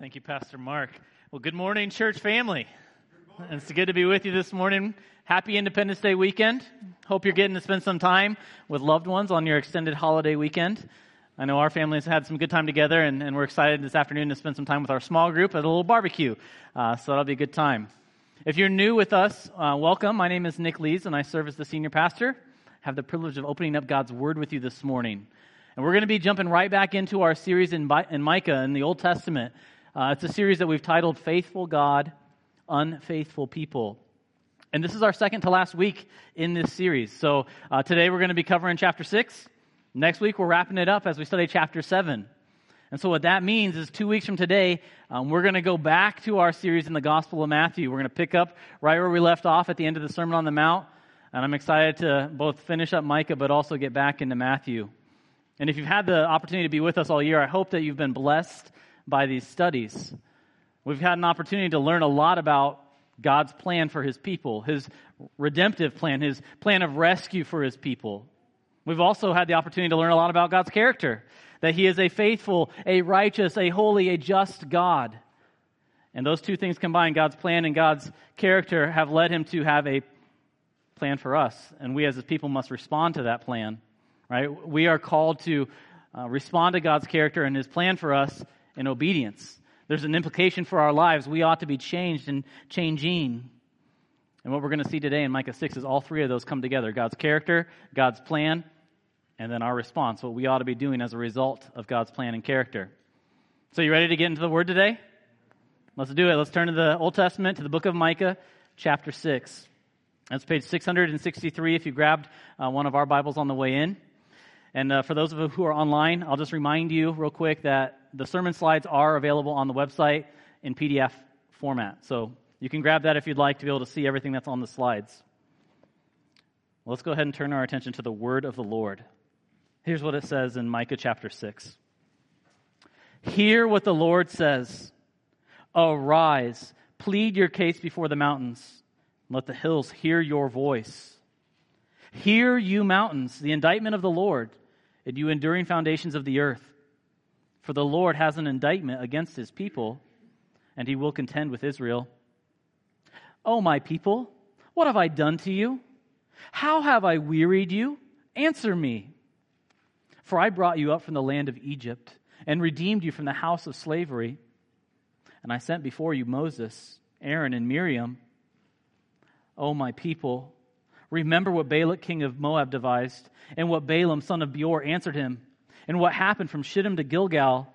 Thank you, Pastor Mark. Well, good morning, church family. It's good to be with you this morning. Happy Independence Day weekend. Hope you're getting to spend some time with loved ones on your extended holiday weekend. I know our families had some good time together, and, and we're excited this afternoon to spend some time with our small group at a little barbecue. Uh, so that'll be a good time. If you're new with us, uh, welcome. My name is Nick Lees, and I serve as the senior pastor. I have the privilege of opening up God's Word with you this morning. And we're going to be jumping right back into our series in, in Micah in the Old Testament. Uh, it's a series that we've titled Faithful God, Unfaithful People. And this is our second to last week in this series. So uh, today we're going to be covering chapter 6. Next week we're wrapping it up as we study chapter 7. And so what that means is two weeks from today, um, we're going to go back to our series in the Gospel of Matthew. We're going to pick up right where we left off at the end of the Sermon on the Mount. And I'm excited to both finish up Micah, but also get back into Matthew. And if you've had the opportunity to be with us all year, I hope that you've been blessed by these studies. We've had an opportunity to learn a lot about God's plan for his people, his redemptive plan, his plan of rescue for his people. We've also had the opportunity to learn a lot about God's character, that he is a faithful, a righteous, a holy, a just God. And those two things combined, God's plan and God's character, have led him to have a plan for us. And we as his people must respond to that plan right? We are called to uh, respond to God's character and his plan for us in obedience. There's an implication for our lives. We ought to be changed and changing. And what we're going to see today in Micah 6 is all three of those come together God's character, God's plan, and then our response, what we ought to be doing as a result of God's plan and character. So, you ready to get into the word today? Let's do it. Let's turn to the Old Testament, to the book of Micah, chapter 6. That's page 663 if you grabbed uh, one of our Bibles on the way in. And uh, for those of you who are online, I'll just remind you real quick that the sermon slides are available on the website in PDF format. So you can grab that if you'd like to be able to see everything that's on the slides. Let's go ahead and turn our attention to the word of the Lord. Here's what it says in Micah chapter 6. Hear what the Lord says Arise, plead your case before the mountains, let the hills hear your voice. Hear, you mountains, the indictment of the Lord, and you enduring foundations of the earth. For the Lord has an indictment against his people, and he will contend with Israel. O my people, what have I done to you? How have I wearied you? Answer me. For I brought you up from the land of Egypt and redeemed you from the house of slavery. And I sent before you Moses, Aaron, and Miriam. O my people, Remember what Balak, king of Moab, devised, and what Balaam, son of Beor, answered him, and what happened from Shittim to Gilgal,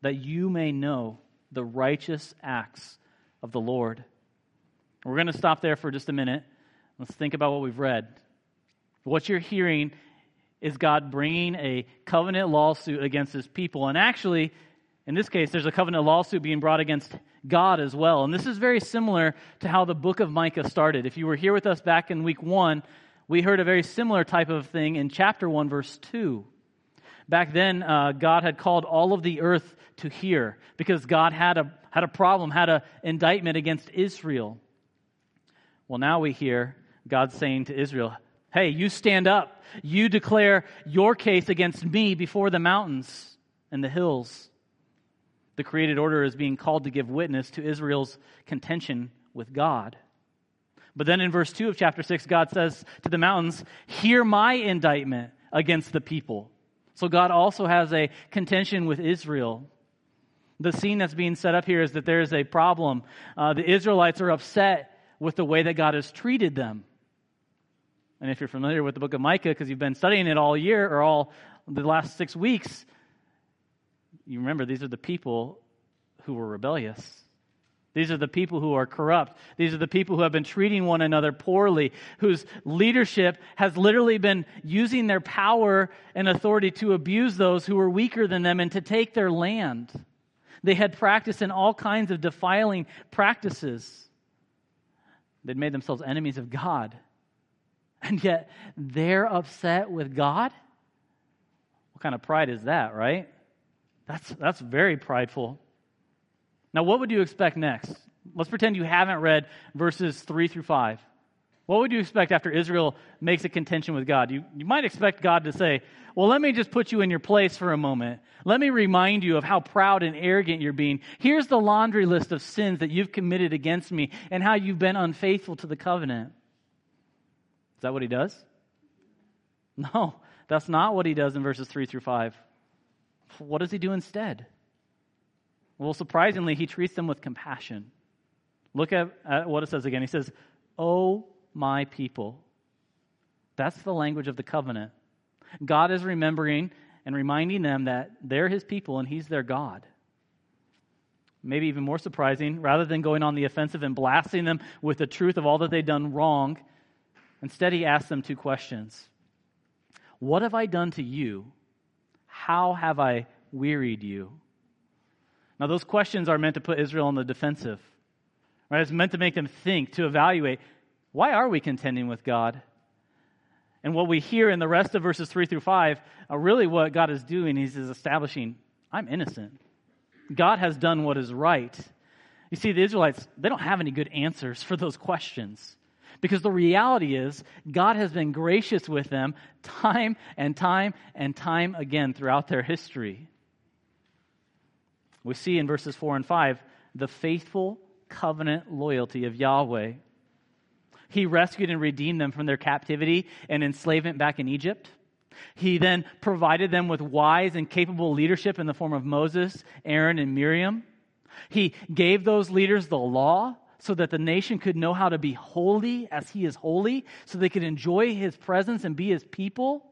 that you may know the righteous acts of the Lord. We're going to stop there for just a minute. Let's think about what we've read. What you're hearing is God bringing a covenant lawsuit against his people. And actually, in this case, there's a covenant lawsuit being brought against God as well. And this is very similar to how the book of Micah started. If you were here with us back in week one, we heard a very similar type of thing in chapter 1, verse 2. Back then, uh, God had called all of the earth to hear because God had a, had a problem, had an indictment against Israel. Well, now we hear God saying to Israel, Hey, you stand up. You declare your case against me before the mountains and the hills the created order is being called to give witness to Israel's contention with God. But then in verse 2 of chapter 6, God says to the mountains, Hear my indictment against the people. So God also has a contention with Israel. The scene that's being set up here is that there is a problem. Uh, the Israelites are upset with the way that God has treated them. And if you're familiar with the book of Micah, because you've been studying it all year or all the last six weeks, you remember these are the people who were rebellious. These are the people who are corrupt. These are the people who have been treating one another poorly, whose leadership has literally been using their power and authority to abuse those who are weaker than them and to take their land. They had practiced in all kinds of defiling practices. They'd made themselves enemies of God. And yet they're upset with God? What kind of pride is that, right? That's, that's very prideful. Now, what would you expect next? Let's pretend you haven't read verses 3 through 5. What would you expect after Israel makes a contention with God? You, you might expect God to say, Well, let me just put you in your place for a moment. Let me remind you of how proud and arrogant you're being. Here's the laundry list of sins that you've committed against me and how you've been unfaithful to the covenant. Is that what he does? No, that's not what he does in verses 3 through 5. What does he do instead? Well, surprisingly, he treats them with compassion. Look at, at what it says again. He says, Oh, my people. That's the language of the covenant. God is remembering and reminding them that they're his people and he's their God. Maybe even more surprising, rather than going on the offensive and blasting them with the truth of all that they've done wrong, instead he asks them two questions What have I done to you? How have I wearied you? Now, those questions are meant to put Israel on the defensive. Right? It's meant to make them think, to evaluate why are we contending with God? And what we hear in the rest of verses 3 through 5 are really what God is doing. He's establishing, I'm innocent. God has done what is right. You see, the Israelites, they don't have any good answers for those questions. Because the reality is, God has been gracious with them time and time and time again throughout their history. We see in verses 4 and 5 the faithful covenant loyalty of Yahweh. He rescued and redeemed them from their captivity and enslavement back in Egypt. He then provided them with wise and capable leadership in the form of Moses, Aaron, and Miriam. He gave those leaders the law so that the nation could know how to be holy as he is holy, so they could enjoy his presence and be his people.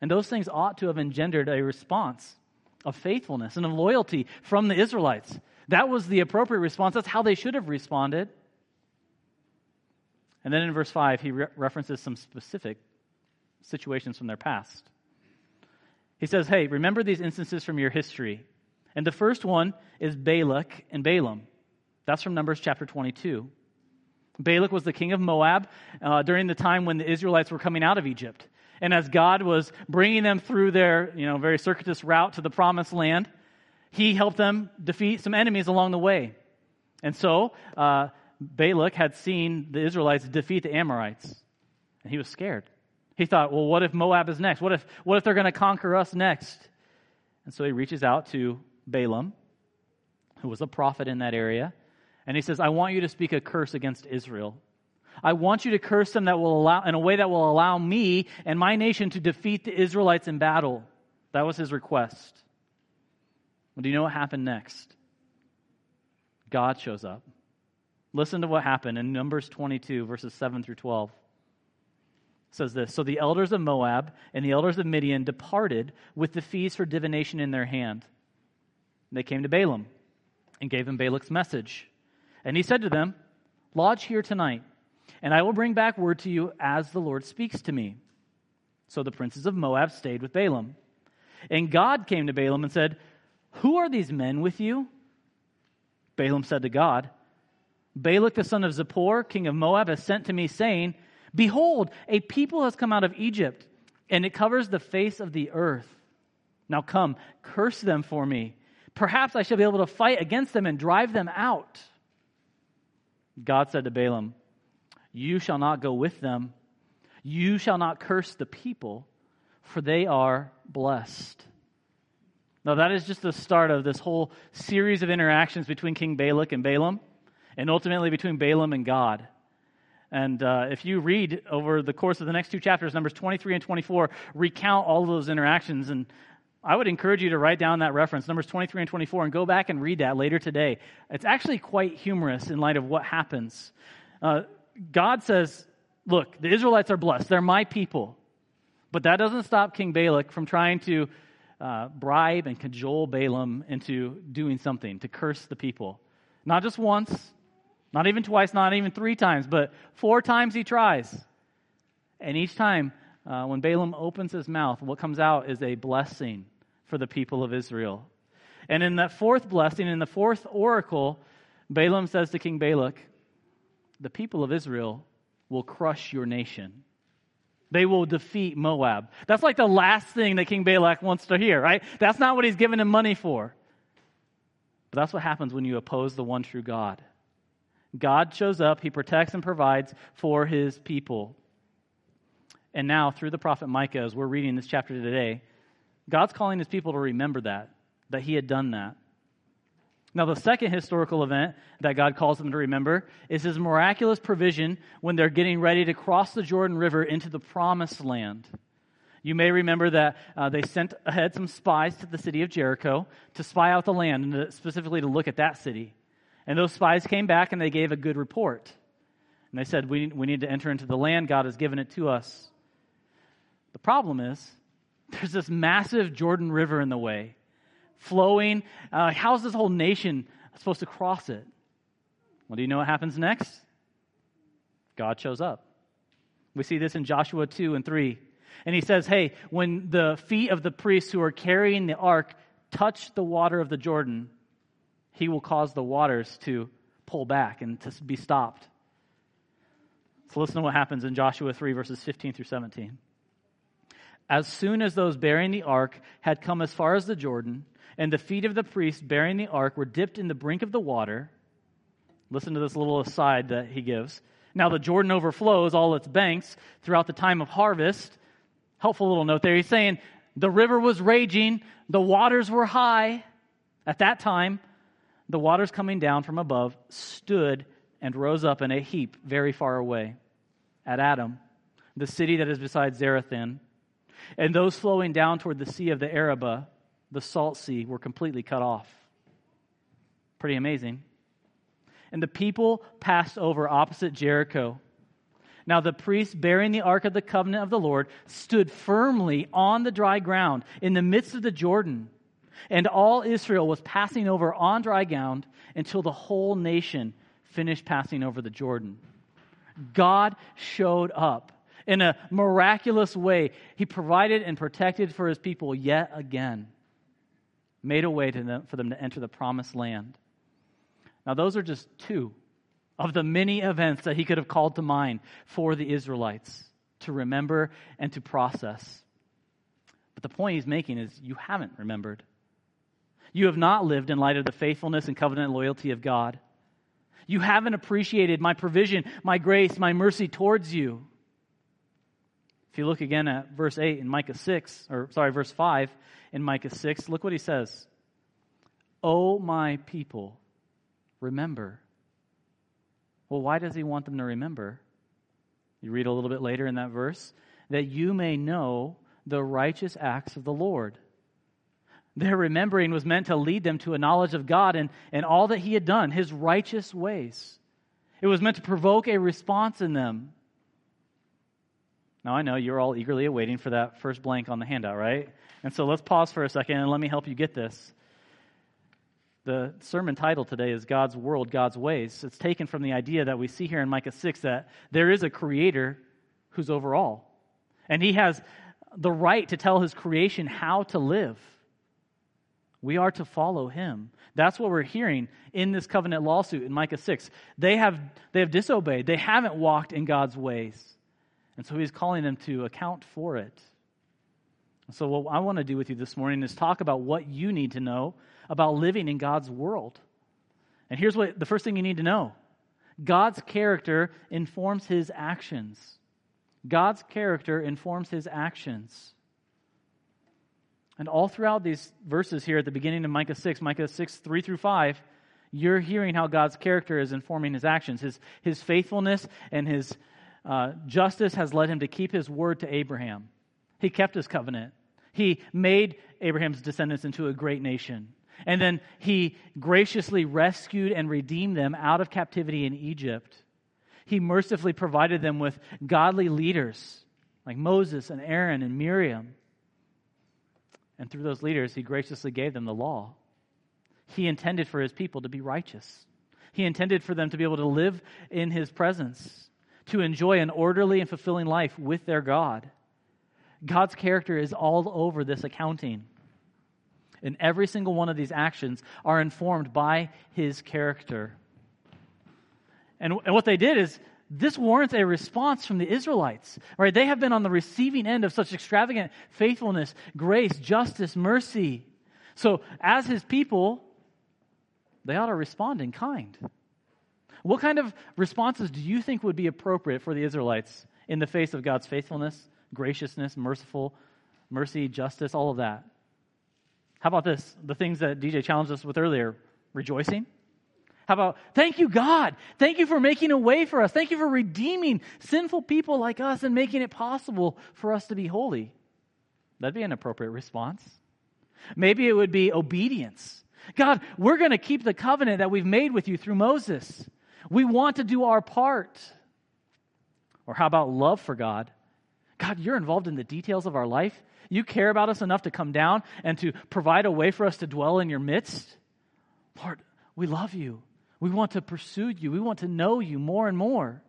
And those things ought to have engendered a response of faithfulness and of loyalty from the Israelites. That was the appropriate response. That's how they should have responded. And then in verse 5, he re- references some specific situations from their past. He says, Hey, remember these instances from your history. And the first one is Balak and Balaam. That's from Numbers chapter 22. Balak was the king of Moab uh, during the time when the Israelites were coming out of Egypt. And as God was bringing them through their you know, very circuitous route to the promised land, he helped them defeat some enemies along the way. And so, uh, Balak had seen the Israelites defeat the Amorites, and he was scared. He thought, well, what if Moab is next? What if, what if they're going to conquer us next? And so he reaches out to Balaam, who was a prophet in that area, and he says, I want you to speak a curse against Israel. I want you to curse them that will allow, in a way that will allow me and my nation to defeat the Israelites in battle. That was his request. Well, do you know what happened next? God shows up. Listen to what happened in Numbers 22, verses 7 through 12. It says this So the elders of Moab and the elders of Midian departed with the fees for divination in their hand. They came to Balaam and gave him Balak's message. And he said to them, Lodge here tonight, and I will bring back word to you as the Lord speaks to me. So the princes of Moab stayed with Balaam. And God came to Balaam and said, Who are these men with you? Balaam said to God, Balak the son of Zippor, king of Moab, has sent to me, saying, Behold, a people has come out of Egypt, and it covers the face of the earth. Now come, curse them for me. Perhaps I shall be able to fight against them and drive them out. God said to Balaam, You shall not go with them. You shall not curse the people, for they are blessed. Now, that is just the start of this whole series of interactions between King Balak and Balaam and ultimately between Balaam and God. And uh, if you read over the course of the next two chapters, Numbers 23 and 24, recount all of those interactions. And I would encourage you to write down that reference, Numbers 23 and 24, and go back and read that later today. It's actually quite humorous in light of what happens. Uh, God says, Look, the Israelites are blessed. They're my people. But that doesn't stop King Balak from trying to uh, bribe and cajole Balaam into doing something, to curse the people. Not just once, not even twice, not even three times, but four times he tries. And each time, uh, when Balaam opens his mouth, what comes out is a blessing for the people of Israel. And in that fourth blessing, in the fourth oracle, Balaam says to King Balak, The people of Israel will crush your nation. They will defeat Moab. That's like the last thing that King Balak wants to hear, right? That's not what he's given him money for. But that's what happens when you oppose the one true God. God shows up, he protects and provides for his people. And now, through the prophet Micah, as we're reading this chapter today, God's calling his people to remember that, that he had done that. Now, the second historical event that God calls them to remember is his miraculous provision when they're getting ready to cross the Jordan River into the promised land. You may remember that uh, they sent ahead some spies to the city of Jericho to spy out the land, and specifically to look at that city. And those spies came back and they gave a good report. And they said, we, we need to enter into the land. God has given it to us. The problem is, there's this massive Jordan River in the way, flowing. Uh, how's this whole nation supposed to cross it? Well, do you know what happens next? God shows up. We see this in Joshua 2 and 3. And he says, Hey, when the feet of the priests who are carrying the ark touch the water of the Jordan, he will cause the waters to pull back and to be stopped. So listen to what happens in Joshua 3, verses 15 through 17. As soon as those bearing the ark had come as far as the Jordan, and the feet of the priests bearing the ark were dipped in the brink of the water, listen to this little aside that he gives. Now the Jordan overflows all its banks throughout the time of harvest. Helpful little note there. He's saying the river was raging, the waters were high at that time. The waters coming down from above stood and rose up in a heap very far away at Adam, the city that is beside Zarethan and those flowing down toward the Sea of the Arabah, the Salt Sea, were completely cut off. Pretty amazing. And the people passed over opposite Jericho. Now the priests bearing the ark of the covenant of the Lord stood firmly on the dry ground in the midst of the Jordan. And all Israel was passing over on dry ground until the whole nation finished passing over the Jordan. God showed up in a miraculous way, he provided and protected for his people yet again, made a way them, for them to enter the promised land. Now, those are just two of the many events that he could have called to mind for the Israelites to remember and to process. But the point he's making is you haven't remembered. You have not lived in light of the faithfulness and covenant loyalty of God. You haven't appreciated my provision, my grace, my mercy towards you. If you look again at verse 8 in Micah 6, or sorry, verse 5 in Micah 6, look what he says. Oh, my people, remember. Well, why does he want them to remember? You read a little bit later in that verse that you may know the righteous acts of the Lord. Their remembering was meant to lead them to a knowledge of God and, and all that He had done, His righteous ways. It was meant to provoke a response in them. Now, I know you're all eagerly awaiting for that first blank on the handout, right? And so let's pause for a second and let me help you get this. The sermon title today is God's World, God's Ways. It's taken from the idea that we see here in Micah 6 that there is a creator who's over all. And he has the right to tell his creation how to live. We are to follow him. That's what we're hearing in this covenant lawsuit in Micah 6. They have, they have disobeyed, they haven't walked in God's ways. And so he's calling them to account for it. So, what I want to do with you this morning is talk about what you need to know about living in God's world. And here's what the first thing you need to know God's character informs his actions. God's character informs his actions. And all throughout these verses here at the beginning of Micah 6, Micah 6, 3 through 5, you're hearing how God's character is informing his actions, his, his faithfulness and his uh, justice has led him to keep his word to Abraham. He kept his covenant. He made Abraham's descendants into a great nation. And then he graciously rescued and redeemed them out of captivity in Egypt. He mercifully provided them with godly leaders like Moses and Aaron and Miriam. And through those leaders, he graciously gave them the law. He intended for his people to be righteous. He intended for them to be able to live in his presence to enjoy an orderly and fulfilling life with their God. God's character is all over this accounting. And every single one of these actions are informed by his character. And, and what they did is this warrants a response from the Israelites. Right? They have been on the receiving end of such extravagant faithfulness, grace, justice, mercy. So, as his people, they ought to respond in kind. What kind of responses do you think would be appropriate for the Israelites in the face of God's faithfulness, graciousness, merciful, mercy, justice, all of that? How about this? The things that DJ challenged us with earlier rejoicing. How about, thank you, God. Thank you for making a way for us. Thank you for redeeming sinful people like us and making it possible for us to be holy. That'd be an appropriate response. Maybe it would be obedience. God, we're going to keep the covenant that we've made with you through Moses. We want to do our part. Or how about love for God? God, you're involved in the details of our life. You care about us enough to come down and to provide a way for us to dwell in your midst. Lord, we love you. We want to pursue you. We want to know you more and more.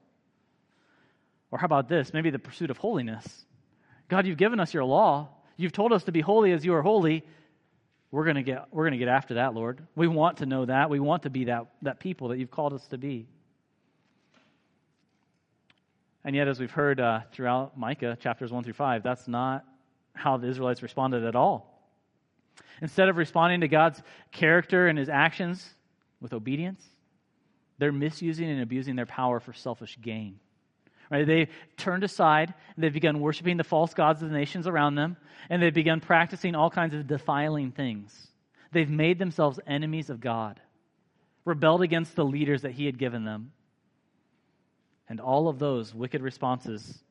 Or how about this? Maybe the pursuit of holiness. God, you've given us your law. You've told us to be holy as you are holy. We're going to get we're going to get after that, Lord. We want to know that. We want to be that that people that you've called us to be. And yet, as we've heard uh, throughout Micah chapters 1 through 5, that's not how the Israelites responded at all. Instead of responding to God's character and his actions with obedience, they're misusing and abusing their power for selfish gain. Right? They turned aside, they've begun worshiping the false gods of the nations around them, and they've begun practicing all kinds of defiling things. They've made themselves enemies of God, rebelled against the leaders that He had given them. And all of those wicked responses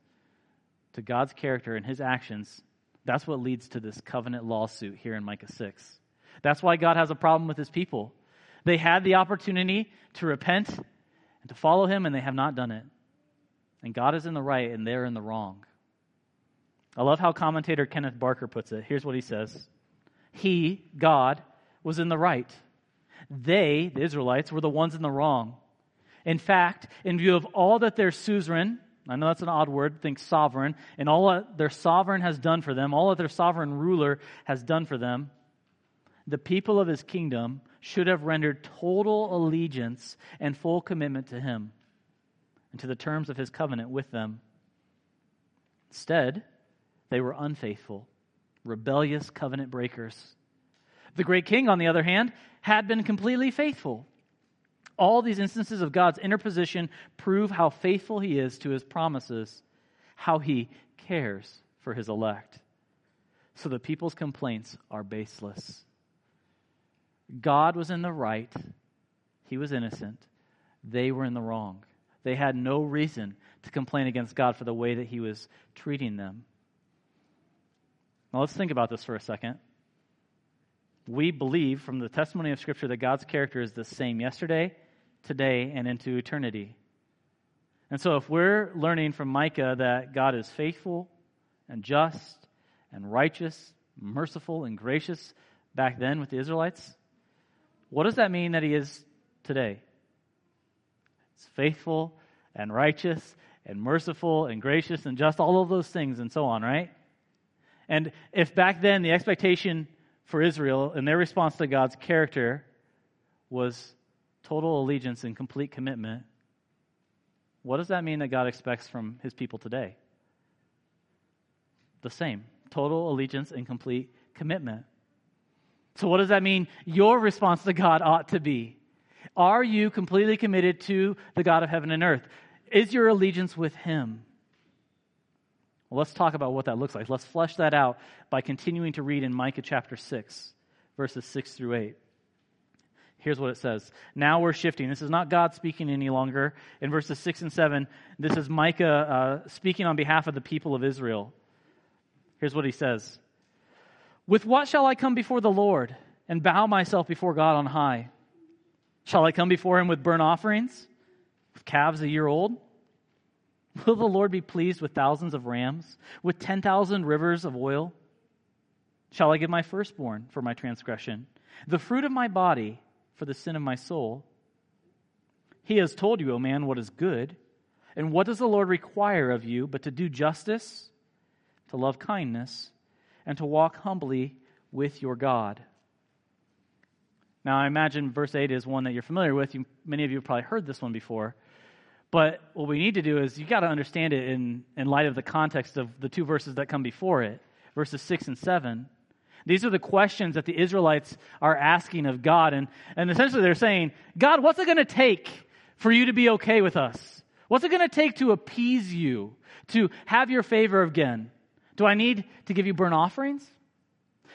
to God's character and His actions, that's what leads to this covenant lawsuit here in Micah 6. That's why God has a problem with His people. They had the opportunity to repent and to follow Him, and they have not done it. And God is in the right and they're in the wrong. I love how commentator Kenneth Barker puts it. Here's what he says He, God, was in the right. They, the Israelites, were the ones in the wrong. In fact, in view of all that their suzerain, I know that's an odd word, think sovereign, and all that their sovereign has done for them, all that their sovereign ruler has done for them, the people of his kingdom should have rendered total allegiance and full commitment to him and to the terms of his covenant with them. Instead, they were unfaithful, rebellious covenant breakers. The great king, on the other hand, had been completely faithful. All these instances of God's interposition prove how faithful he is to his promises, how he cares for his elect. So the people's complaints are baseless. God was in the right, he was innocent, they were in the wrong. They had no reason to complain against God for the way that He was treating them. Now, let's think about this for a second. We believe from the testimony of Scripture that God's character is the same yesterday, today, and into eternity. And so, if we're learning from Micah that God is faithful and just and righteous, merciful and gracious back then with the Israelites, what does that mean that He is today? It's faithful and righteous and merciful and gracious and just, all of those things and so on, right? And if back then the expectation for Israel and their response to God's character was total allegiance and complete commitment, what does that mean that God expects from his people today? The same total allegiance and complete commitment. So, what does that mean your response to God ought to be? Are you completely committed to the God of heaven and earth? Is your allegiance with Him? Well, let's talk about what that looks like. Let's flesh that out by continuing to read in Micah chapter 6, verses 6 through 8. Here's what it says. Now we're shifting. This is not God speaking any longer. In verses 6 and 7, this is Micah uh, speaking on behalf of the people of Israel. Here's what he says With what shall I come before the Lord and bow myself before God on high? Shall I come before him with burnt offerings, with calves a year old? Will the Lord be pleased with thousands of rams, with 10,000 rivers of oil? Shall I give my firstborn for my transgression, the fruit of my body for the sin of my soul? He has told you, O man, what is good. And what does the Lord require of you but to do justice, to love kindness, and to walk humbly with your God? Now, I imagine verse 8 is one that you're familiar with. You, many of you have probably heard this one before. But what we need to do is you've got to understand it in, in light of the context of the two verses that come before it, verses 6 and 7. These are the questions that the Israelites are asking of God. And, and essentially they're saying, God, what's it going to take for you to be okay with us? What's it going to take to appease you, to have your favor again? Do I need to give you burnt offerings?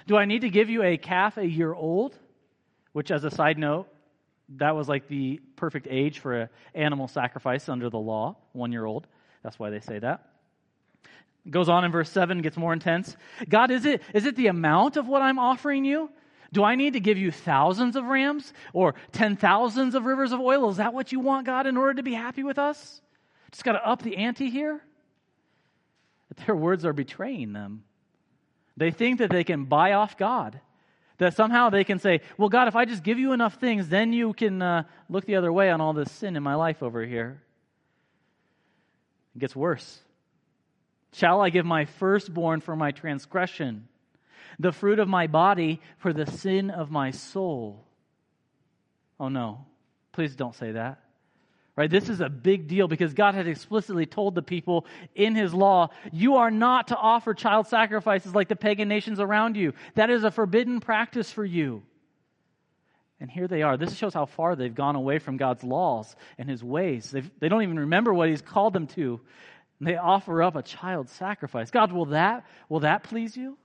Do I need to give you a calf a year old? Which, as a side note, that was like the perfect age for an animal sacrifice under the law, one year old. That's why they say that. Goes on in verse 7, gets more intense. God, is it, is it the amount of what I'm offering you? Do I need to give you thousands of rams or ten thousands of rivers of oil? Is that what you want, God, in order to be happy with us? Just got to up the ante here? But their words are betraying them. They think that they can buy off God. That somehow they can say, Well, God, if I just give you enough things, then you can uh, look the other way on all this sin in my life over here. It gets worse. Shall I give my firstborn for my transgression, the fruit of my body for the sin of my soul? Oh no, please don't say that. Right? This is a big deal because God had explicitly told the people in his law, you are not to offer child sacrifices like the pagan nations around you. That is a forbidden practice for you. And here they are. This shows how far they've gone away from God's laws and his ways. They've, they do not even remember what he's called them to. They offer up a child sacrifice. God, will that, will that please you?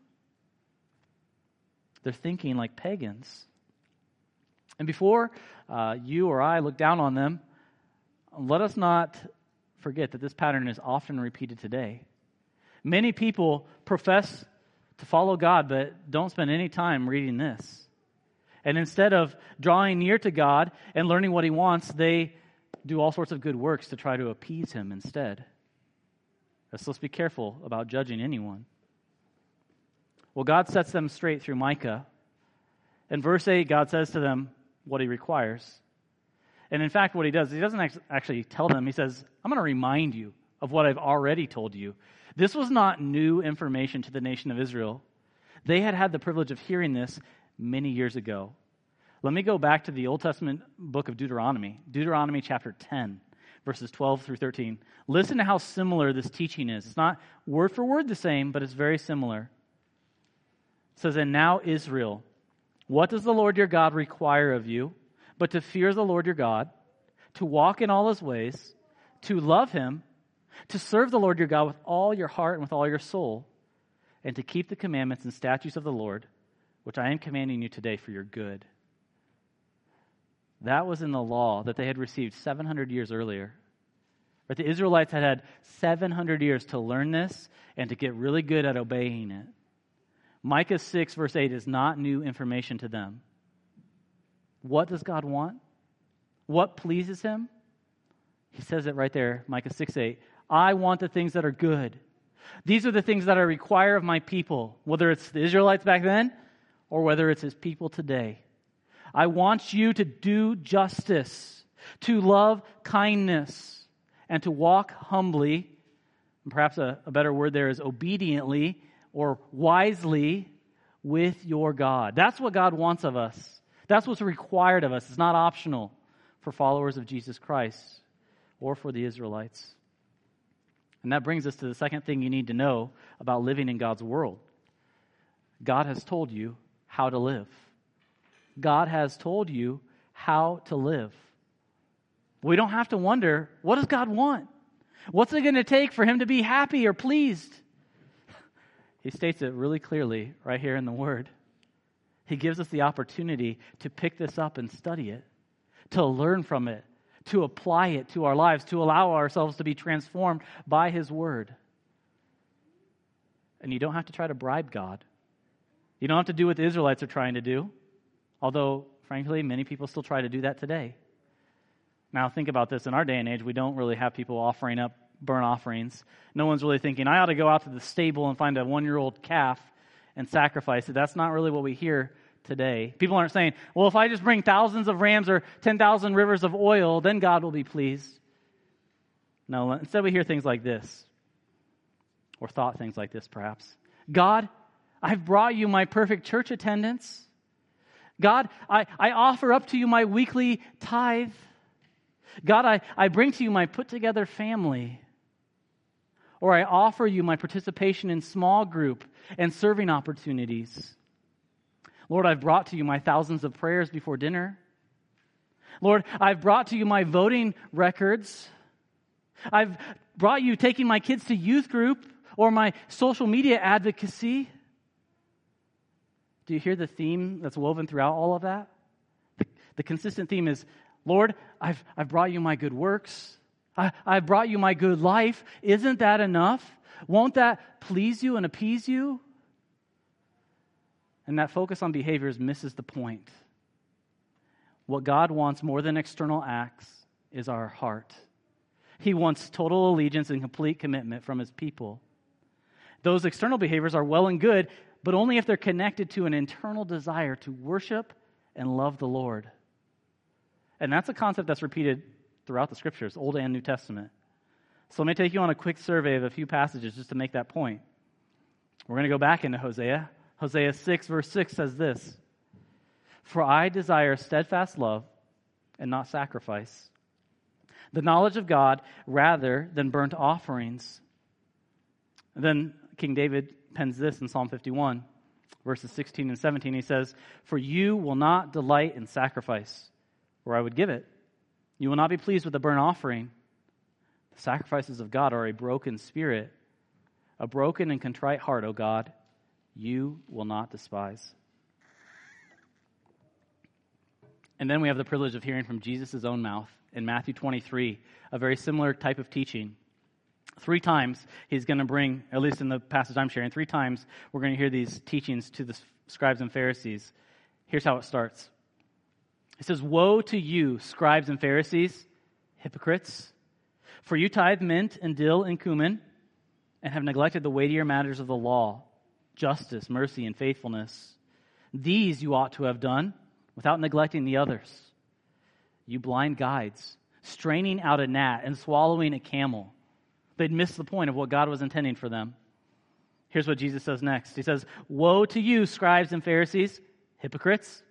They're thinking like pagans. And before uh, you or I look down on them, let us not forget that this pattern is often repeated today. Many people profess to follow God, but don't spend any time reading this. And instead of drawing near to God and learning what He wants, they do all sorts of good works to try to appease Him instead. So let's be careful about judging anyone. Well, God sets them straight through Micah. In verse 8, God says to them what He requires. And in fact, what He does, He doesn't actually tell them, He says, I'm going to remind you of what I've already told you. This was not new information to the nation of Israel. They had had the privilege of hearing this many years ago. Let me go back to the Old Testament book of Deuteronomy, Deuteronomy chapter 10, verses 12 through 13. Listen to how similar this teaching is. It's not word for word the same, but it's very similar. It says, And now, Israel, what does the Lord your God require of you but to fear the Lord your God, to walk in all his ways, to love him, to serve the Lord your God with all your heart and with all your soul, and to keep the commandments and statutes of the Lord, which I am commanding you today for your good. That was in the law that they had received 700 years earlier. But the Israelites had had 700 years to learn this and to get really good at obeying it. Micah 6, verse 8, is not new information to them. What does God want? What pleases him? He says it right there, Micah 6 8. I want the things that are good. These are the things that I require of my people, whether it's the Israelites back then or whether it's his people today. I want you to do justice, to love kindness, and to walk humbly. And perhaps a, a better word there is obediently or wisely with your God. That's what God wants of us. That's what's required of us. It's not optional for followers of Jesus Christ or for the Israelites. And that brings us to the second thing you need to know about living in God's world. God has told you how to live. God has told you how to live. We don't have to wonder what does God want? What's it going to take for him to be happy or pleased? He states it really clearly right here in the Word. He gives us the opportunity to pick this up and study it, to learn from it, to apply it to our lives, to allow ourselves to be transformed by His Word. And you don't have to try to bribe God. You don't have to do what the Israelites are trying to do. Although, frankly, many people still try to do that today. Now, think about this. In our day and age, we don't really have people offering up burnt offerings. No one's really thinking, I ought to go out to the stable and find a one year old calf and sacrifice it. That's not really what we hear today. People aren't saying, well, if I just bring thousands of rams or 10,000 rivers of oil, then God will be pleased. No, instead we hear things like this, or thought things like this perhaps God, I've brought you my perfect church attendance. God, I, I offer up to you my weekly tithe. God, I, I bring to you my put together family. Or I offer you my participation in small group and serving opportunities. Lord, I've brought to you my thousands of prayers before dinner. Lord, I've brought to you my voting records. I've brought you taking my kids to youth group or my social media advocacy. Do you hear the theme that's woven throughout all of that? The, the consistent theme is Lord, I've, I've brought you my good works. I, I've brought you my good life. Isn't that enough? Won't that please you and appease you? And that focus on behaviors misses the point. What God wants more than external acts is our heart. He wants total allegiance and complete commitment from his people. Those external behaviors are well and good, but only if they're connected to an internal desire to worship and love the Lord. And that's a concept that's repeated throughout the scriptures, Old and New Testament. So let me take you on a quick survey of a few passages just to make that point. We're going to go back into Hosea. Hosea 6, verse 6 says this For I desire steadfast love and not sacrifice, the knowledge of God rather than burnt offerings. And then King David pens this in Psalm 51, verses 16 and 17. He says, For you will not delight in sacrifice, or I would give it. You will not be pleased with a burnt offering. The sacrifices of God are a broken spirit, a broken and contrite heart, O God, you will not despise. And then we have the privilege of hearing from Jesus' own mouth in Matthew 23, a very similar type of teaching. Three times he's going to bring, at least in the passage I'm sharing, three times we're going to hear these teachings to the scribes and Pharisees. Here's how it starts It says, Woe to you, scribes and Pharisees, hypocrites, for you tithe mint and dill and cumin, and have neglected the weightier matters of the law justice, mercy, and faithfulness. These you ought to have done without neglecting the others. You blind guides, straining out a gnat and swallowing a camel. They'd missed the point of what God was intending for them. Here's what Jesus says next He says, Woe to you, scribes and Pharisees, hypocrites!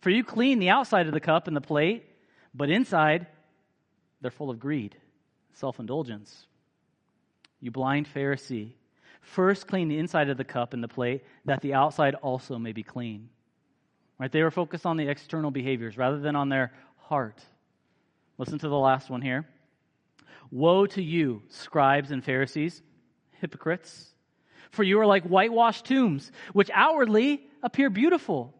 For you clean the outside of the cup and the plate, but inside they're full of greed, self indulgence. You blind Pharisee, First, clean the inside of the cup and the plate, that the outside also may be clean. Right? They were focused on the external behaviors rather than on their heart. Listen to the last one here. Woe to you, scribes and Pharisees, hypocrites! For you are like whitewashed tombs, which outwardly appear beautiful,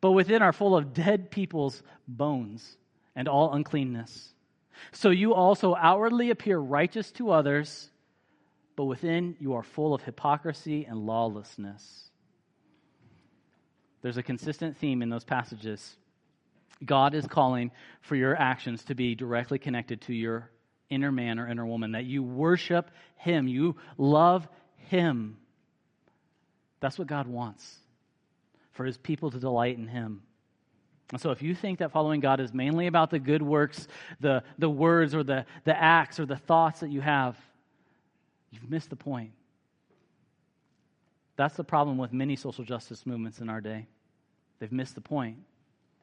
but within are full of dead people's bones and all uncleanness. So you also outwardly appear righteous to others but within you are full of hypocrisy and lawlessness. There's a consistent theme in those passages. God is calling for your actions to be directly connected to your inner man or inner woman, that you worship Him, you love Him. That's what God wants for His people to delight in Him. And so, if you think that following God is mainly about the good works, the, the words, or the, the acts, or the thoughts that you have, You've missed the point. That's the problem with many social justice movements in our day. They've missed the point.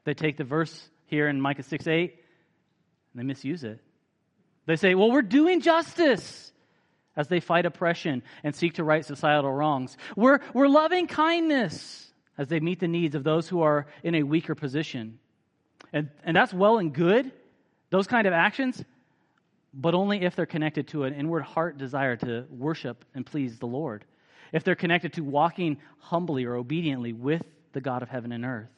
They take the verse here in Micah 6 8 and they misuse it. They say, well, we're doing justice as they fight oppression and seek to right societal wrongs. We're, we're loving kindness as they meet the needs of those who are in a weaker position. And, and that's well and good. Those kind of actions, but only if they're connected to an inward heart desire to worship and please the Lord. If they're connected to walking humbly or obediently with the God of heaven and earth.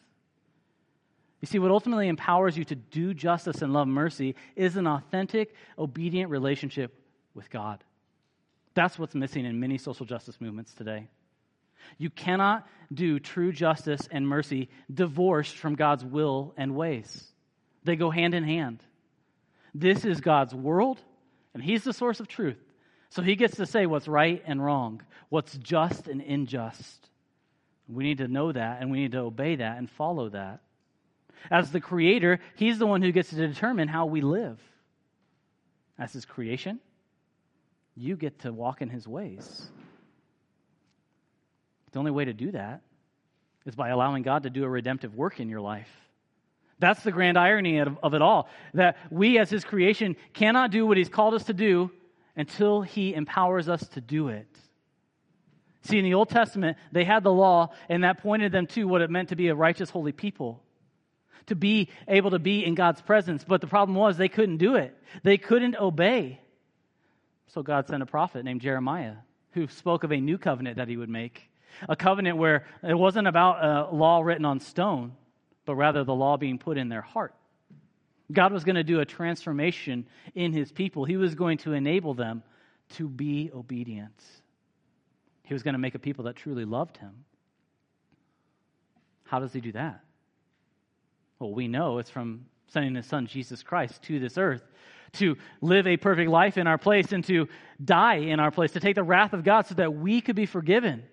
You see, what ultimately empowers you to do justice and love mercy is an authentic, obedient relationship with God. That's what's missing in many social justice movements today. You cannot do true justice and mercy divorced from God's will and ways, they go hand in hand. This is God's world, and He's the source of truth. So He gets to say what's right and wrong, what's just and unjust. We need to know that, and we need to obey that and follow that. As the Creator, He's the one who gets to determine how we live. As His creation, you get to walk in His ways. The only way to do that is by allowing God to do a redemptive work in your life. That's the grand irony of, of, it all. That we, as His creation, cannot do what He's called us to do until He empowers us to do it. See, in the Old Testament, they had the law, and that pointed them to what it meant to be a righteous, holy people. to be able to be in God's presence. But the problem was they couldn't do it, they couldn't obey. So God sent a prophet named Jeremiah who spoke of a new covenant that he would make. A covenant where it wasn't about a law written on stone, but rather the law being put in their heart. God was going to do a transformation in his people. He was going to enable them to be obedient. He was going to make a people that truly loved him. How does he do that? Well, we know it's from sending his son, Jesus Christ, to this earth to live a perfect life in our place and to die in our place, to take the wrath of God so that we could be forgiven.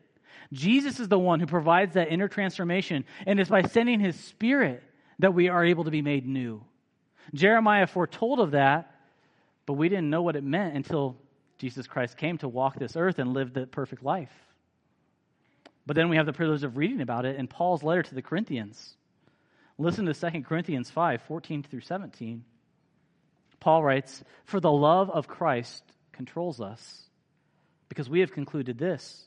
Jesus is the one who provides that inner transformation, and it's by sending his spirit that we are able to be made new. Jeremiah foretold of that, but we didn't know what it meant until Jesus Christ came to walk this earth and live the perfect life. But then we have the privilege of reading about it in Paul's letter to the Corinthians. Listen to 2 Corinthians 5 14 through 17. Paul writes, For the love of Christ controls us, because we have concluded this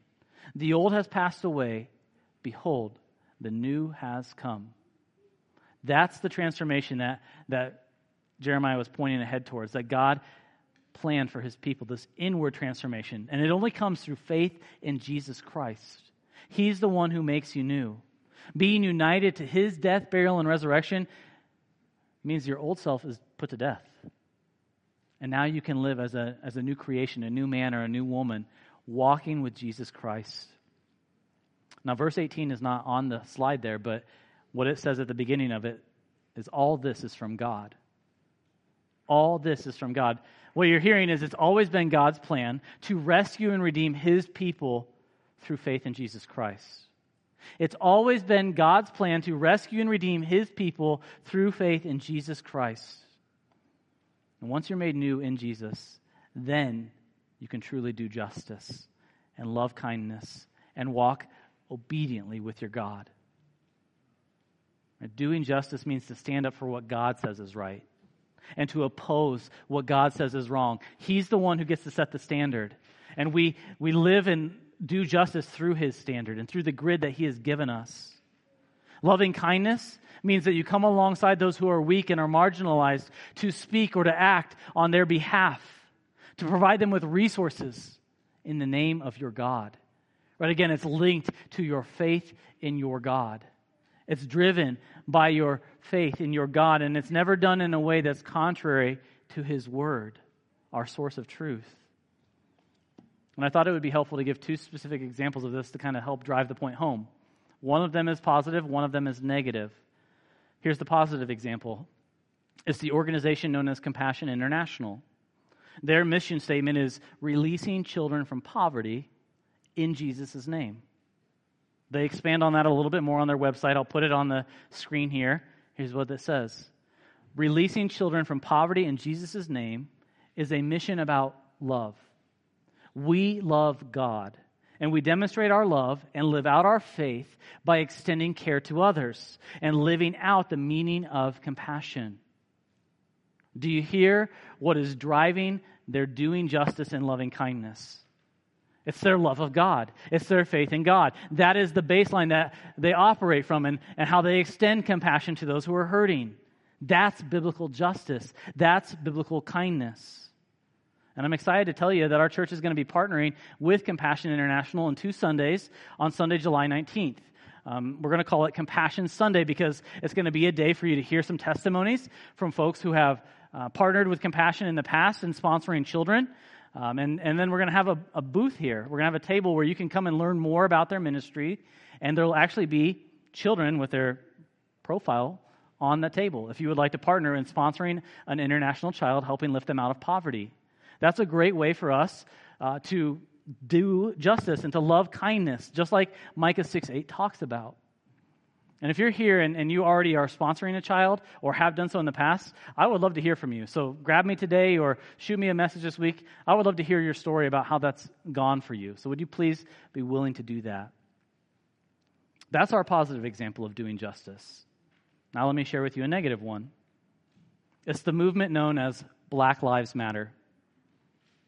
The old has passed away. Behold, the new has come. That's the transformation that, that Jeremiah was pointing ahead towards, that God planned for his people, this inward transformation. And it only comes through faith in Jesus Christ. He's the one who makes you new. Being united to his death, burial, and resurrection means your old self is put to death. And now you can live as a, as a new creation, a new man or a new woman, walking with Jesus Christ. Now, verse 18 is not on the slide there, but what it says at the beginning of it is all this is from God. All this is from God. What you're hearing is it's always been God's plan to rescue and redeem his people through faith in Jesus Christ. It's always been God's plan to rescue and redeem his people through faith in Jesus Christ. And once you're made new in Jesus, then you can truly do justice and love kindness and walk obediently with your God. Doing justice means to stand up for what God says is right and to oppose what God says is wrong. He's the one who gets to set the standard. And we, we live and do justice through his standard and through the grid that he has given us. Loving kindness means that you come alongside those who are weak and are marginalized to speak or to act on their behalf, to provide them with resources in the name of your God. Right? Again, it's linked to your faith in your God. It's driven by your faith in your God, and it's never done in a way that's contrary to His Word, our source of truth. And I thought it would be helpful to give two specific examples of this to kind of help drive the point home. One of them is positive, one of them is negative. Here's the positive example it's the organization known as Compassion International. Their mission statement is releasing children from poverty in Jesus' name. They expand on that a little bit more on their website. I'll put it on the screen here. Here's what it says Releasing children from poverty in Jesus' name is a mission about love. We love God and we demonstrate our love and live out our faith by extending care to others and living out the meaning of compassion. Do you hear what is driving their doing justice and loving kindness? It's their love of God. It's their faith in God. That is the baseline that they operate from and, and how they extend compassion to those who are hurting. That's biblical justice. That's biblical kindness. And I'm excited to tell you that our church is going to be partnering with Compassion International on two Sundays on Sunday, July 19th. Um, we're going to call it Compassion Sunday because it's going to be a day for you to hear some testimonies from folks who have uh, partnered with Compassion in the past in sponsoring children. Um, and, and then we're going to have a, a booth here. We're going to have a table where you can come and learn more about their ministry. And there will actually be children with their profile on the table if you would like to partner in sponsoring an international child, helping lift them out of poverty. That's a great way for us uh, to do justice and to love kindness, just like Micah 6 8 talks about. And if you're here and, and you already are sponsoring a child or have done so in the past, I would love to hear from you. So grab me today or shoot me a message this week. I would love to hear your story about how that's gone for you. So would you please be willing to do that? That's our positive example of doing justice. Now let me share with you a negative one. It's the movement known as Black Lives Matter.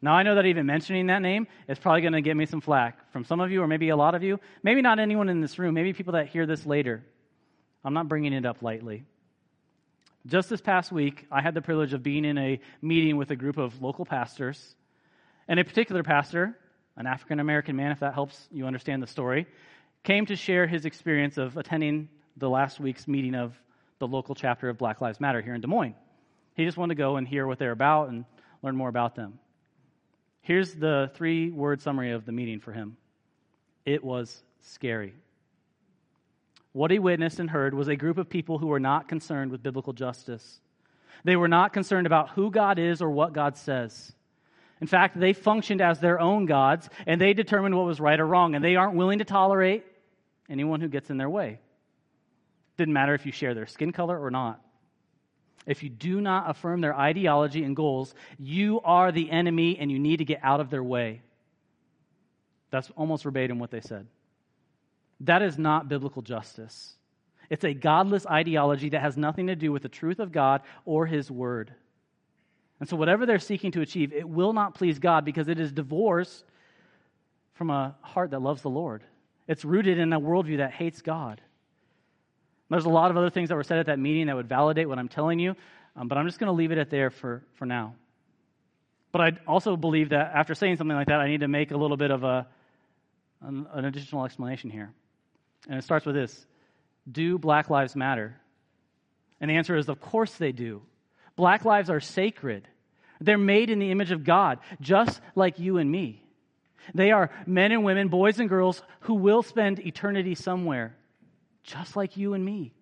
Now, I know that even mentioning that name is probably going to get me some flack from some of you, or maybe a lot of you. Maybe not anyone in this room, maybe people that hear this later. I'm not bringing it up lightly. Just this past week, I had the privilege of being in a meeting with a group of local pastors. And a particular pastor, an African American man, if that helps you understand the story, came to share his experience of attending the last week's meeting of the local chapter of Black Lives Matter here in Des Moines. He just wanted to go and hear what they're about and learn more about them. Here's the three word summary of the meeting for him it was scary. What he witnessed and heard was a group of people who were not concerned with biblical justice. They were not concerned about who God is or what God says. In fact, they functioned as their own gods and they determined what was right or wrong, and they aren't willing to tolerate anyone who gets in their way. Didn't matter if you share their skin color or not. If you do not affirm their ideology and goals, you are the enemy and you need to get out of their way. That's almost verbatim what they said. That is not biblical justice. It's a godless ideology that has nothing to do with the truth of God or His Word. And so, whatever they're seeking to achieve, it will not please God because it is divorced from a heart that loves the Lord. It's rooted in a worldview that hates God. There's a lot of other things that were said at that meeting that would validate what I'm telling you, um, but I'm just going to leave it at there for, for now. But I also believe that after saying something like that, I need to make a little bit of a, an, an additional explanation here. And it starts with this Do Black Lives Matter? And the answer is, of course they do. Black lives are sacred. They're made in the image of God, just like you and me. They are men and women, boys and girls, who will spend eternity somewhere just like you and me.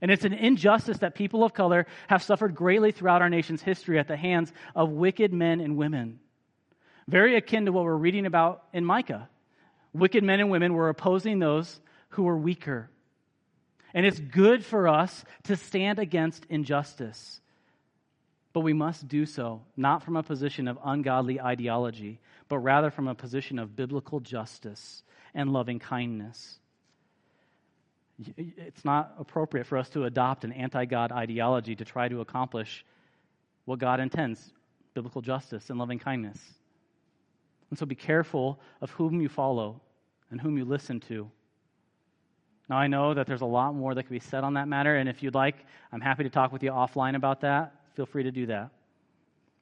And it's an injustice that people of color have suffered greatly throughout our nation's history at the hands of wicked men and women. Very akin to what we're reading about in Micah. Wicked men and women were opposing those who were weaker. And it's good for us to stand against injustice. But we must do so not from a position of ungodly ideology, but rather from a position of biblical justice and loving kindness. It's not appropriate for us to adopt an anti God ideology to try to accomplish what God intends biblical justice and loving kindness. And so be careful of whom you follow and whom you listen to. Now, I know that there's a lot more that can be said on that matter, and if you'd like, I'm happy to talk with you offline about that. Feel free to do that.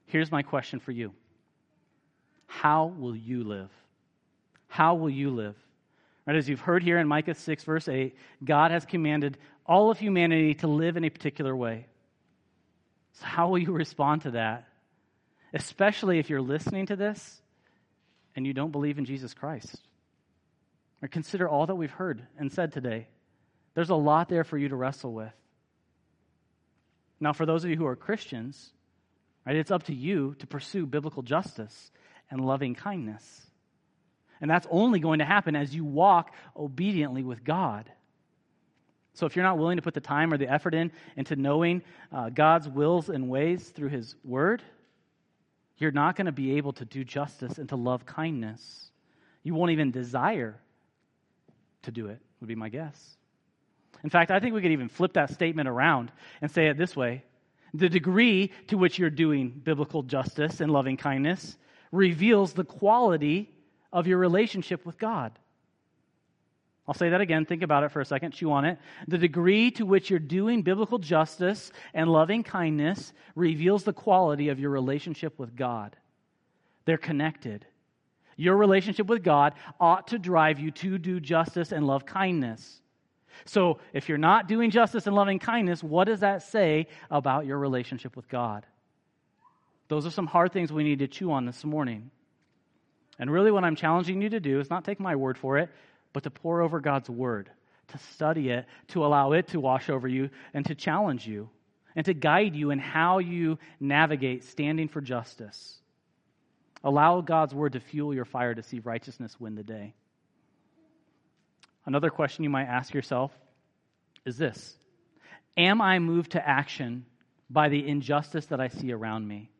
Here's my question for you How will you live? How will you live? Right, as you've heard here in Micah 6, verse 8, God has commanded all of humanity to live in a particular way. So, how will you respond to that? Especially if you're listening to this and you don't believe in Jesus Christ. Or consider all that we've heard and said today. There's a lot there for you to wrestle with. Now, for those of you who are Christians, right, it's up to you to pursue biblical justice and loving kindness. And that's only going to happen as you walk obediently with God. So if you're not willing to put the time or the effort in into knowing uh, God's wills and ways through His Word, you're not going to be able to do justice and to love kindness. You won't even desire to do it, would be my guess. In fact, I think we could even flip that statement around and say it this way The degree to which you're doing biblical justice and loving kindness reveals the quality of your relationship with God. I'll say that again. Think about it for a second. Chew on it. The degree to which you're doing biblical justice and loving kindness reveals the quality of your relationship with God. They're connected. Your relationship with God ought to drive you to do justice and love kindness. So, if you're not doing justice and loving kindness, what does that say about your relationship with God? Those are some hard things we need to chew on this morning. And really, what I'm challenging you to do is not take my word for it, but to pour over God's word, to study it, to allow it to wash over you, and to challenge you, and to guide you in how you navigate standing for justice. Allow God's word to fuel your fire to see righteousness win the day. Another question you might ask yourself is this Am I moved to action by the injustice that I see around me?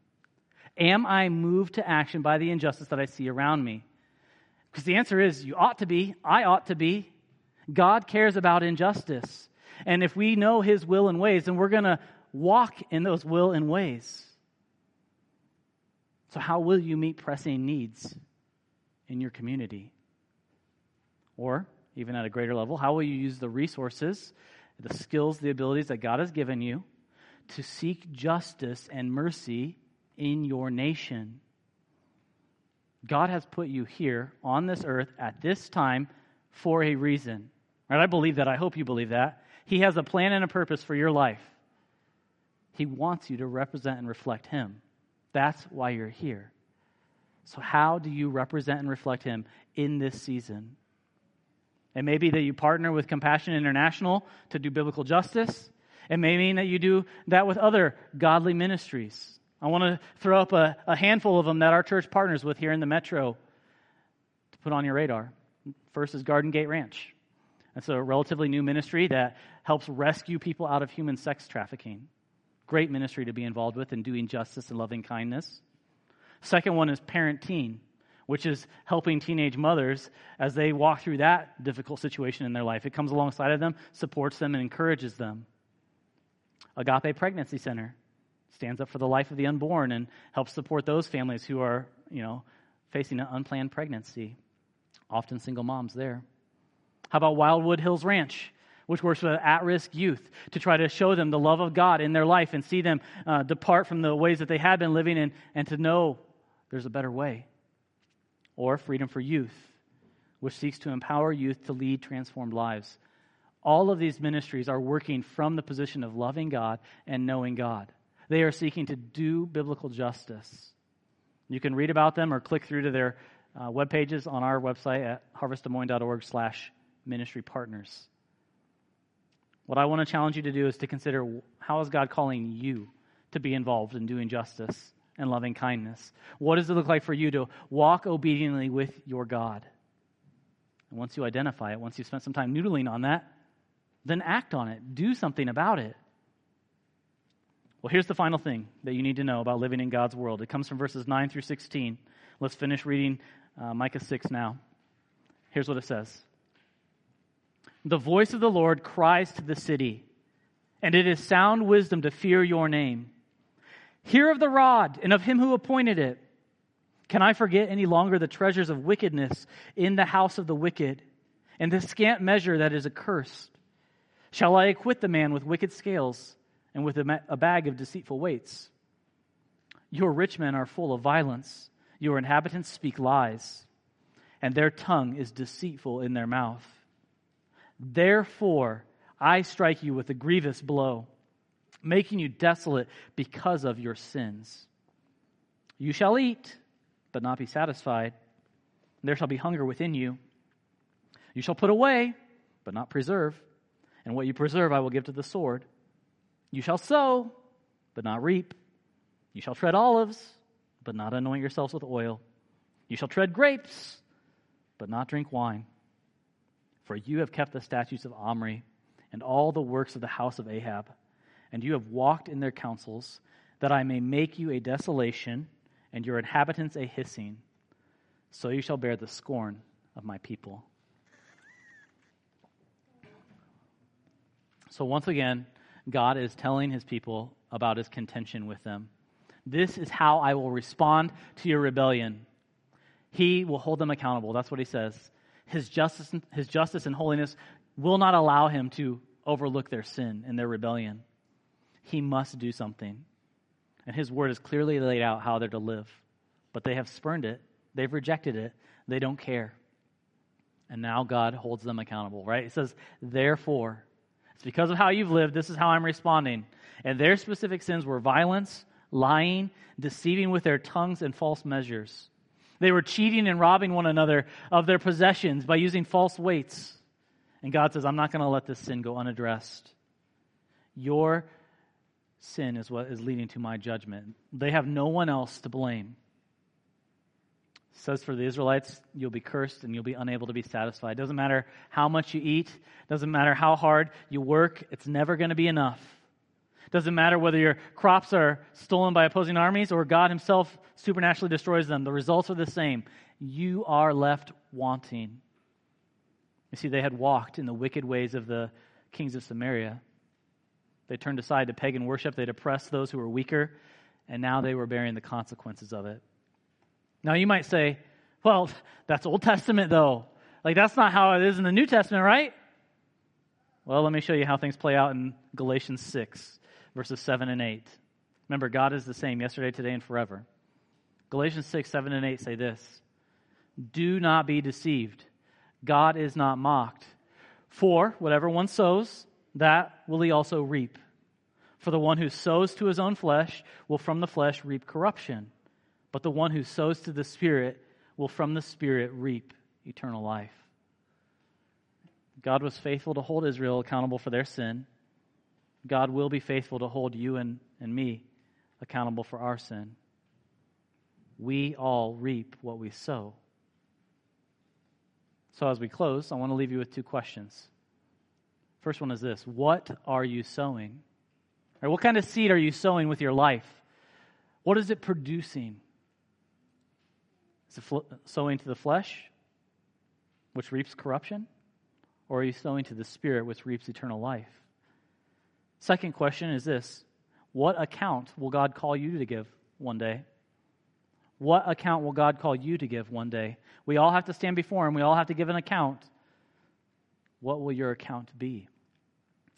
Am I moved to action by the injustice that I see around me? Because the answer is you ought to be, I ought to be. God cares about injustice. And if we know his will and ways, then we're going to walk in those will and ways. So, how will you meet pressing needs in your community? Or, even at a greater level, how will you use the resources, the skills, the abilities that God has given you to seek justice and mercy in your nation? God has put you here on this earth at this time for a reason. Right? I believe that. I hope you believe that. He has a plan and a purpose for your life. He wants you to represent and reflect Him. That's why you're here. So, how do you represent and reflect Him in this season? It may be that you partner with Compassion International to do biblical justice. It may mean that you do that with other godly ministries. I want to throw up a, a handful of them that our church partners with here in the metro to put on your radar. First is Garden Gate Ranch. It's a relatively new ministry that helps rescue people out of human sex trafficking. Great ministry to be involved with in doing justice and loving kindness. Second one is Parent Teen, which is helping teenage mothers as they walk through that difficult situation in their life. It comes alongside of them, supports them, and encourages them. Agape Pregnancy Center stands up for the life of the unborn and helps support those families who are, you know, facing an unplanned pregnancy. Often single moms there. How about Wildwood Hills Ranch? Which works with at risk youth to try to show them the love of God in their life and see them uh, depart from the ways that they had been living in and to know there's a better way. Or Freedom for Youth, which seeks to empower youth to lead transformed lives. All of these ministries are working from the position of loving God and knowing God. They are seeking to do biblical justice. You can read about them or click through to their uh, web pages on our website at harvestdesmoines.org slash ministry partners. What I want to challenge you to do is to consider how is God calling you to be involved in doing justice and loving kindness? What does it look like for you to walk obediently with your God? And once you identify it, once you've spent some time noodling on that, then act on it. Do something about it. Well, here's the final thing that you need to know about living in God's world. It comes from verses 9 through 16. Let's finish reading uh, Micah 6 now. Here's what it says The voice of the Lord cries to the city, and it is sound wisdom to fear your name. Hear of the rod and of him who appointed it. Can I forget any longer the treasures of wickedness in the house of the wicked, and the scant measure that is accursed? Shall I acquit the man with wicked scales and with a bag of deceitful weights? Your rich men are full of violence, your inhabitants speak lies, and their tongue is deceitful in their mouth. Therefore, I strike you with a grievous blow making you desolate because of your sins. You shall eat, but not be satisfied. There shall be hunger within you. You shall put away, but not preserve. And what you preserve I will give to the sword. You shall sow, but not reap. You shall tread olives, but not anoint yourselves with oil. You shall tread grapes, but not drink wine. For you have kept the statutes of Omri and all the works of the house of Ahab and you have walked in their counsels, that I may make you a desolation, and your inhabitants a hissing. So you shall bear the scorn of my people. So once again, God is telling his people about his contention with them. This is how I will respond to your rebellion. He will hold them accountable. That's what he says. His justice, his justice and holiness will not allow him to overlook their sin and their rebellion he must do something. And his word is clearly laid out how they're to live. But they have spurned it, they've rejected it, they don't care. And now God holds them accountable, right? It says, therefore, it's because of how you've lived, this is how I'm responding. And their specific sins were violence, lying, deceiving with their tongues, and false measures. They were cheating and robbing one another of their possessions by using false weights. And God says, I'm not going to let this sin go unaddressed. Your sin is what is leading to my judgment. They have no one else to blame. says for the Israelites, you'll be cursed and you'll be unable to be satisfied. Doesn't matter how much you eat, doesn't matter how hard you work, it's never going to be enough. Doesn't matter whether your crops are stolen by opposing armies or God Himself supernaturally destroys them, the results are the same. You are left wanting. You see, they had walked in the wicked ways of the kings of Samaria. They turned aside to pagan worship, they'd oppressed those who were weaker, and now they were bearing the consequences of it. Now, you might say, well, that's Old Testament, though. Like, that's not how it is in the New Testament, right? Well, let me show you how things play out in Galatians 6, verses 7 and 8. Remember, God is the same yesterday, today, and forever. Galatians 6, 7 and 8 say this Do not be deceived. God is not mocked. For whatever one sows, that will he also reap. For the one who sows to his own flesh will from the flesh reap corruption but the one who sows to the Spirit will from the Spirit reap eternal life. God was faithful to hold Israel accountable for their sin. God will be faithful to hold you and, and me accountable for our sin. We all reap what we sow. So, as we close, I want to leave you with two questions. First one is this What are you sowing? Or what kind of seed are you sowing with your life? What is it producing? Is it sowing to the flesh, which reaps corruption? Or are you sowing to the Spirit, which reaps eternal life? Second question is this What account will God call you to give one day? What account will God call you to give one day? We all have to stand before Him, we all have to give an account. What will your account be?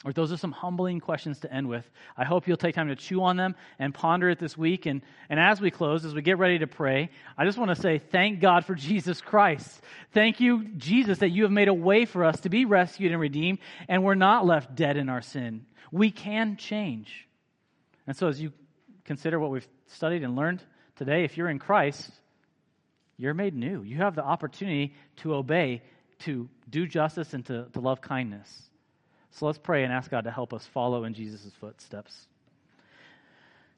Or those are some humbling questions to end with. I hope you'll take time to chew on them and ponder it this week. And, and as we close, as we get ready to pray, I just want to say thank God for Jesus Christ. Thank you, Jesus, that you have made a way for us to be rescued and redeemed, and we're not left dead in our sin. We can change. And so as you consider what we've studied and learned today, if you're in Christ, you're made new. You have the opportunity to obey, to do justice, and to, to love kindness. So let's pray and ask God to help us follow in Jesus' footsteps.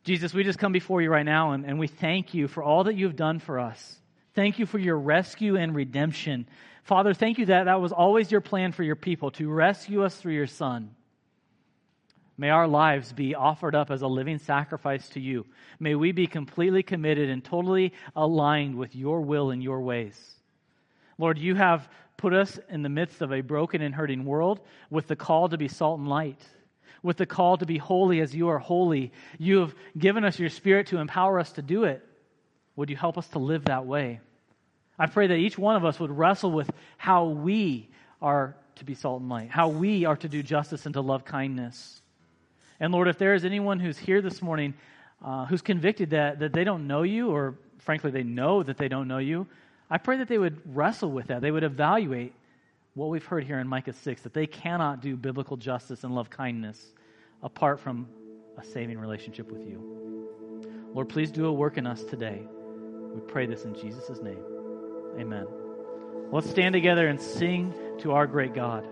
Jesus, we just come before you right now and, and we thank you for all that you've done for us. Thank you for your rescue and redemption. Father, thank you that that was always your plan for your people to rescue us through your Son. May our lives be offered up as a living sacrifice to you. May we be completely committed and totally aligned with your will and your ways. Lord, you have put us in the midst of a broken and hurting world with the call to be salt and light, with the call to be holy as you are holy. You have given us your spirit to empower us to do it. Would you help us to live that way? I pray that each one of us would wrestle with how we are to be salt and light, how we are to do justice and to love kindness. And Lord, if there is anyone who's here this morning uh, who's convicted that, that they don't know you, or frankly, they know that they don't know you, I pray that they would wrestle with that. They would evaluate what we've heard here in Micah 6 that they cannot do biblical justice and love kindness apart from a saving relationship with you. Lord, please do a work in us today. We pray this in Jesus' name. Amen. Let's stand together and sing to our great God.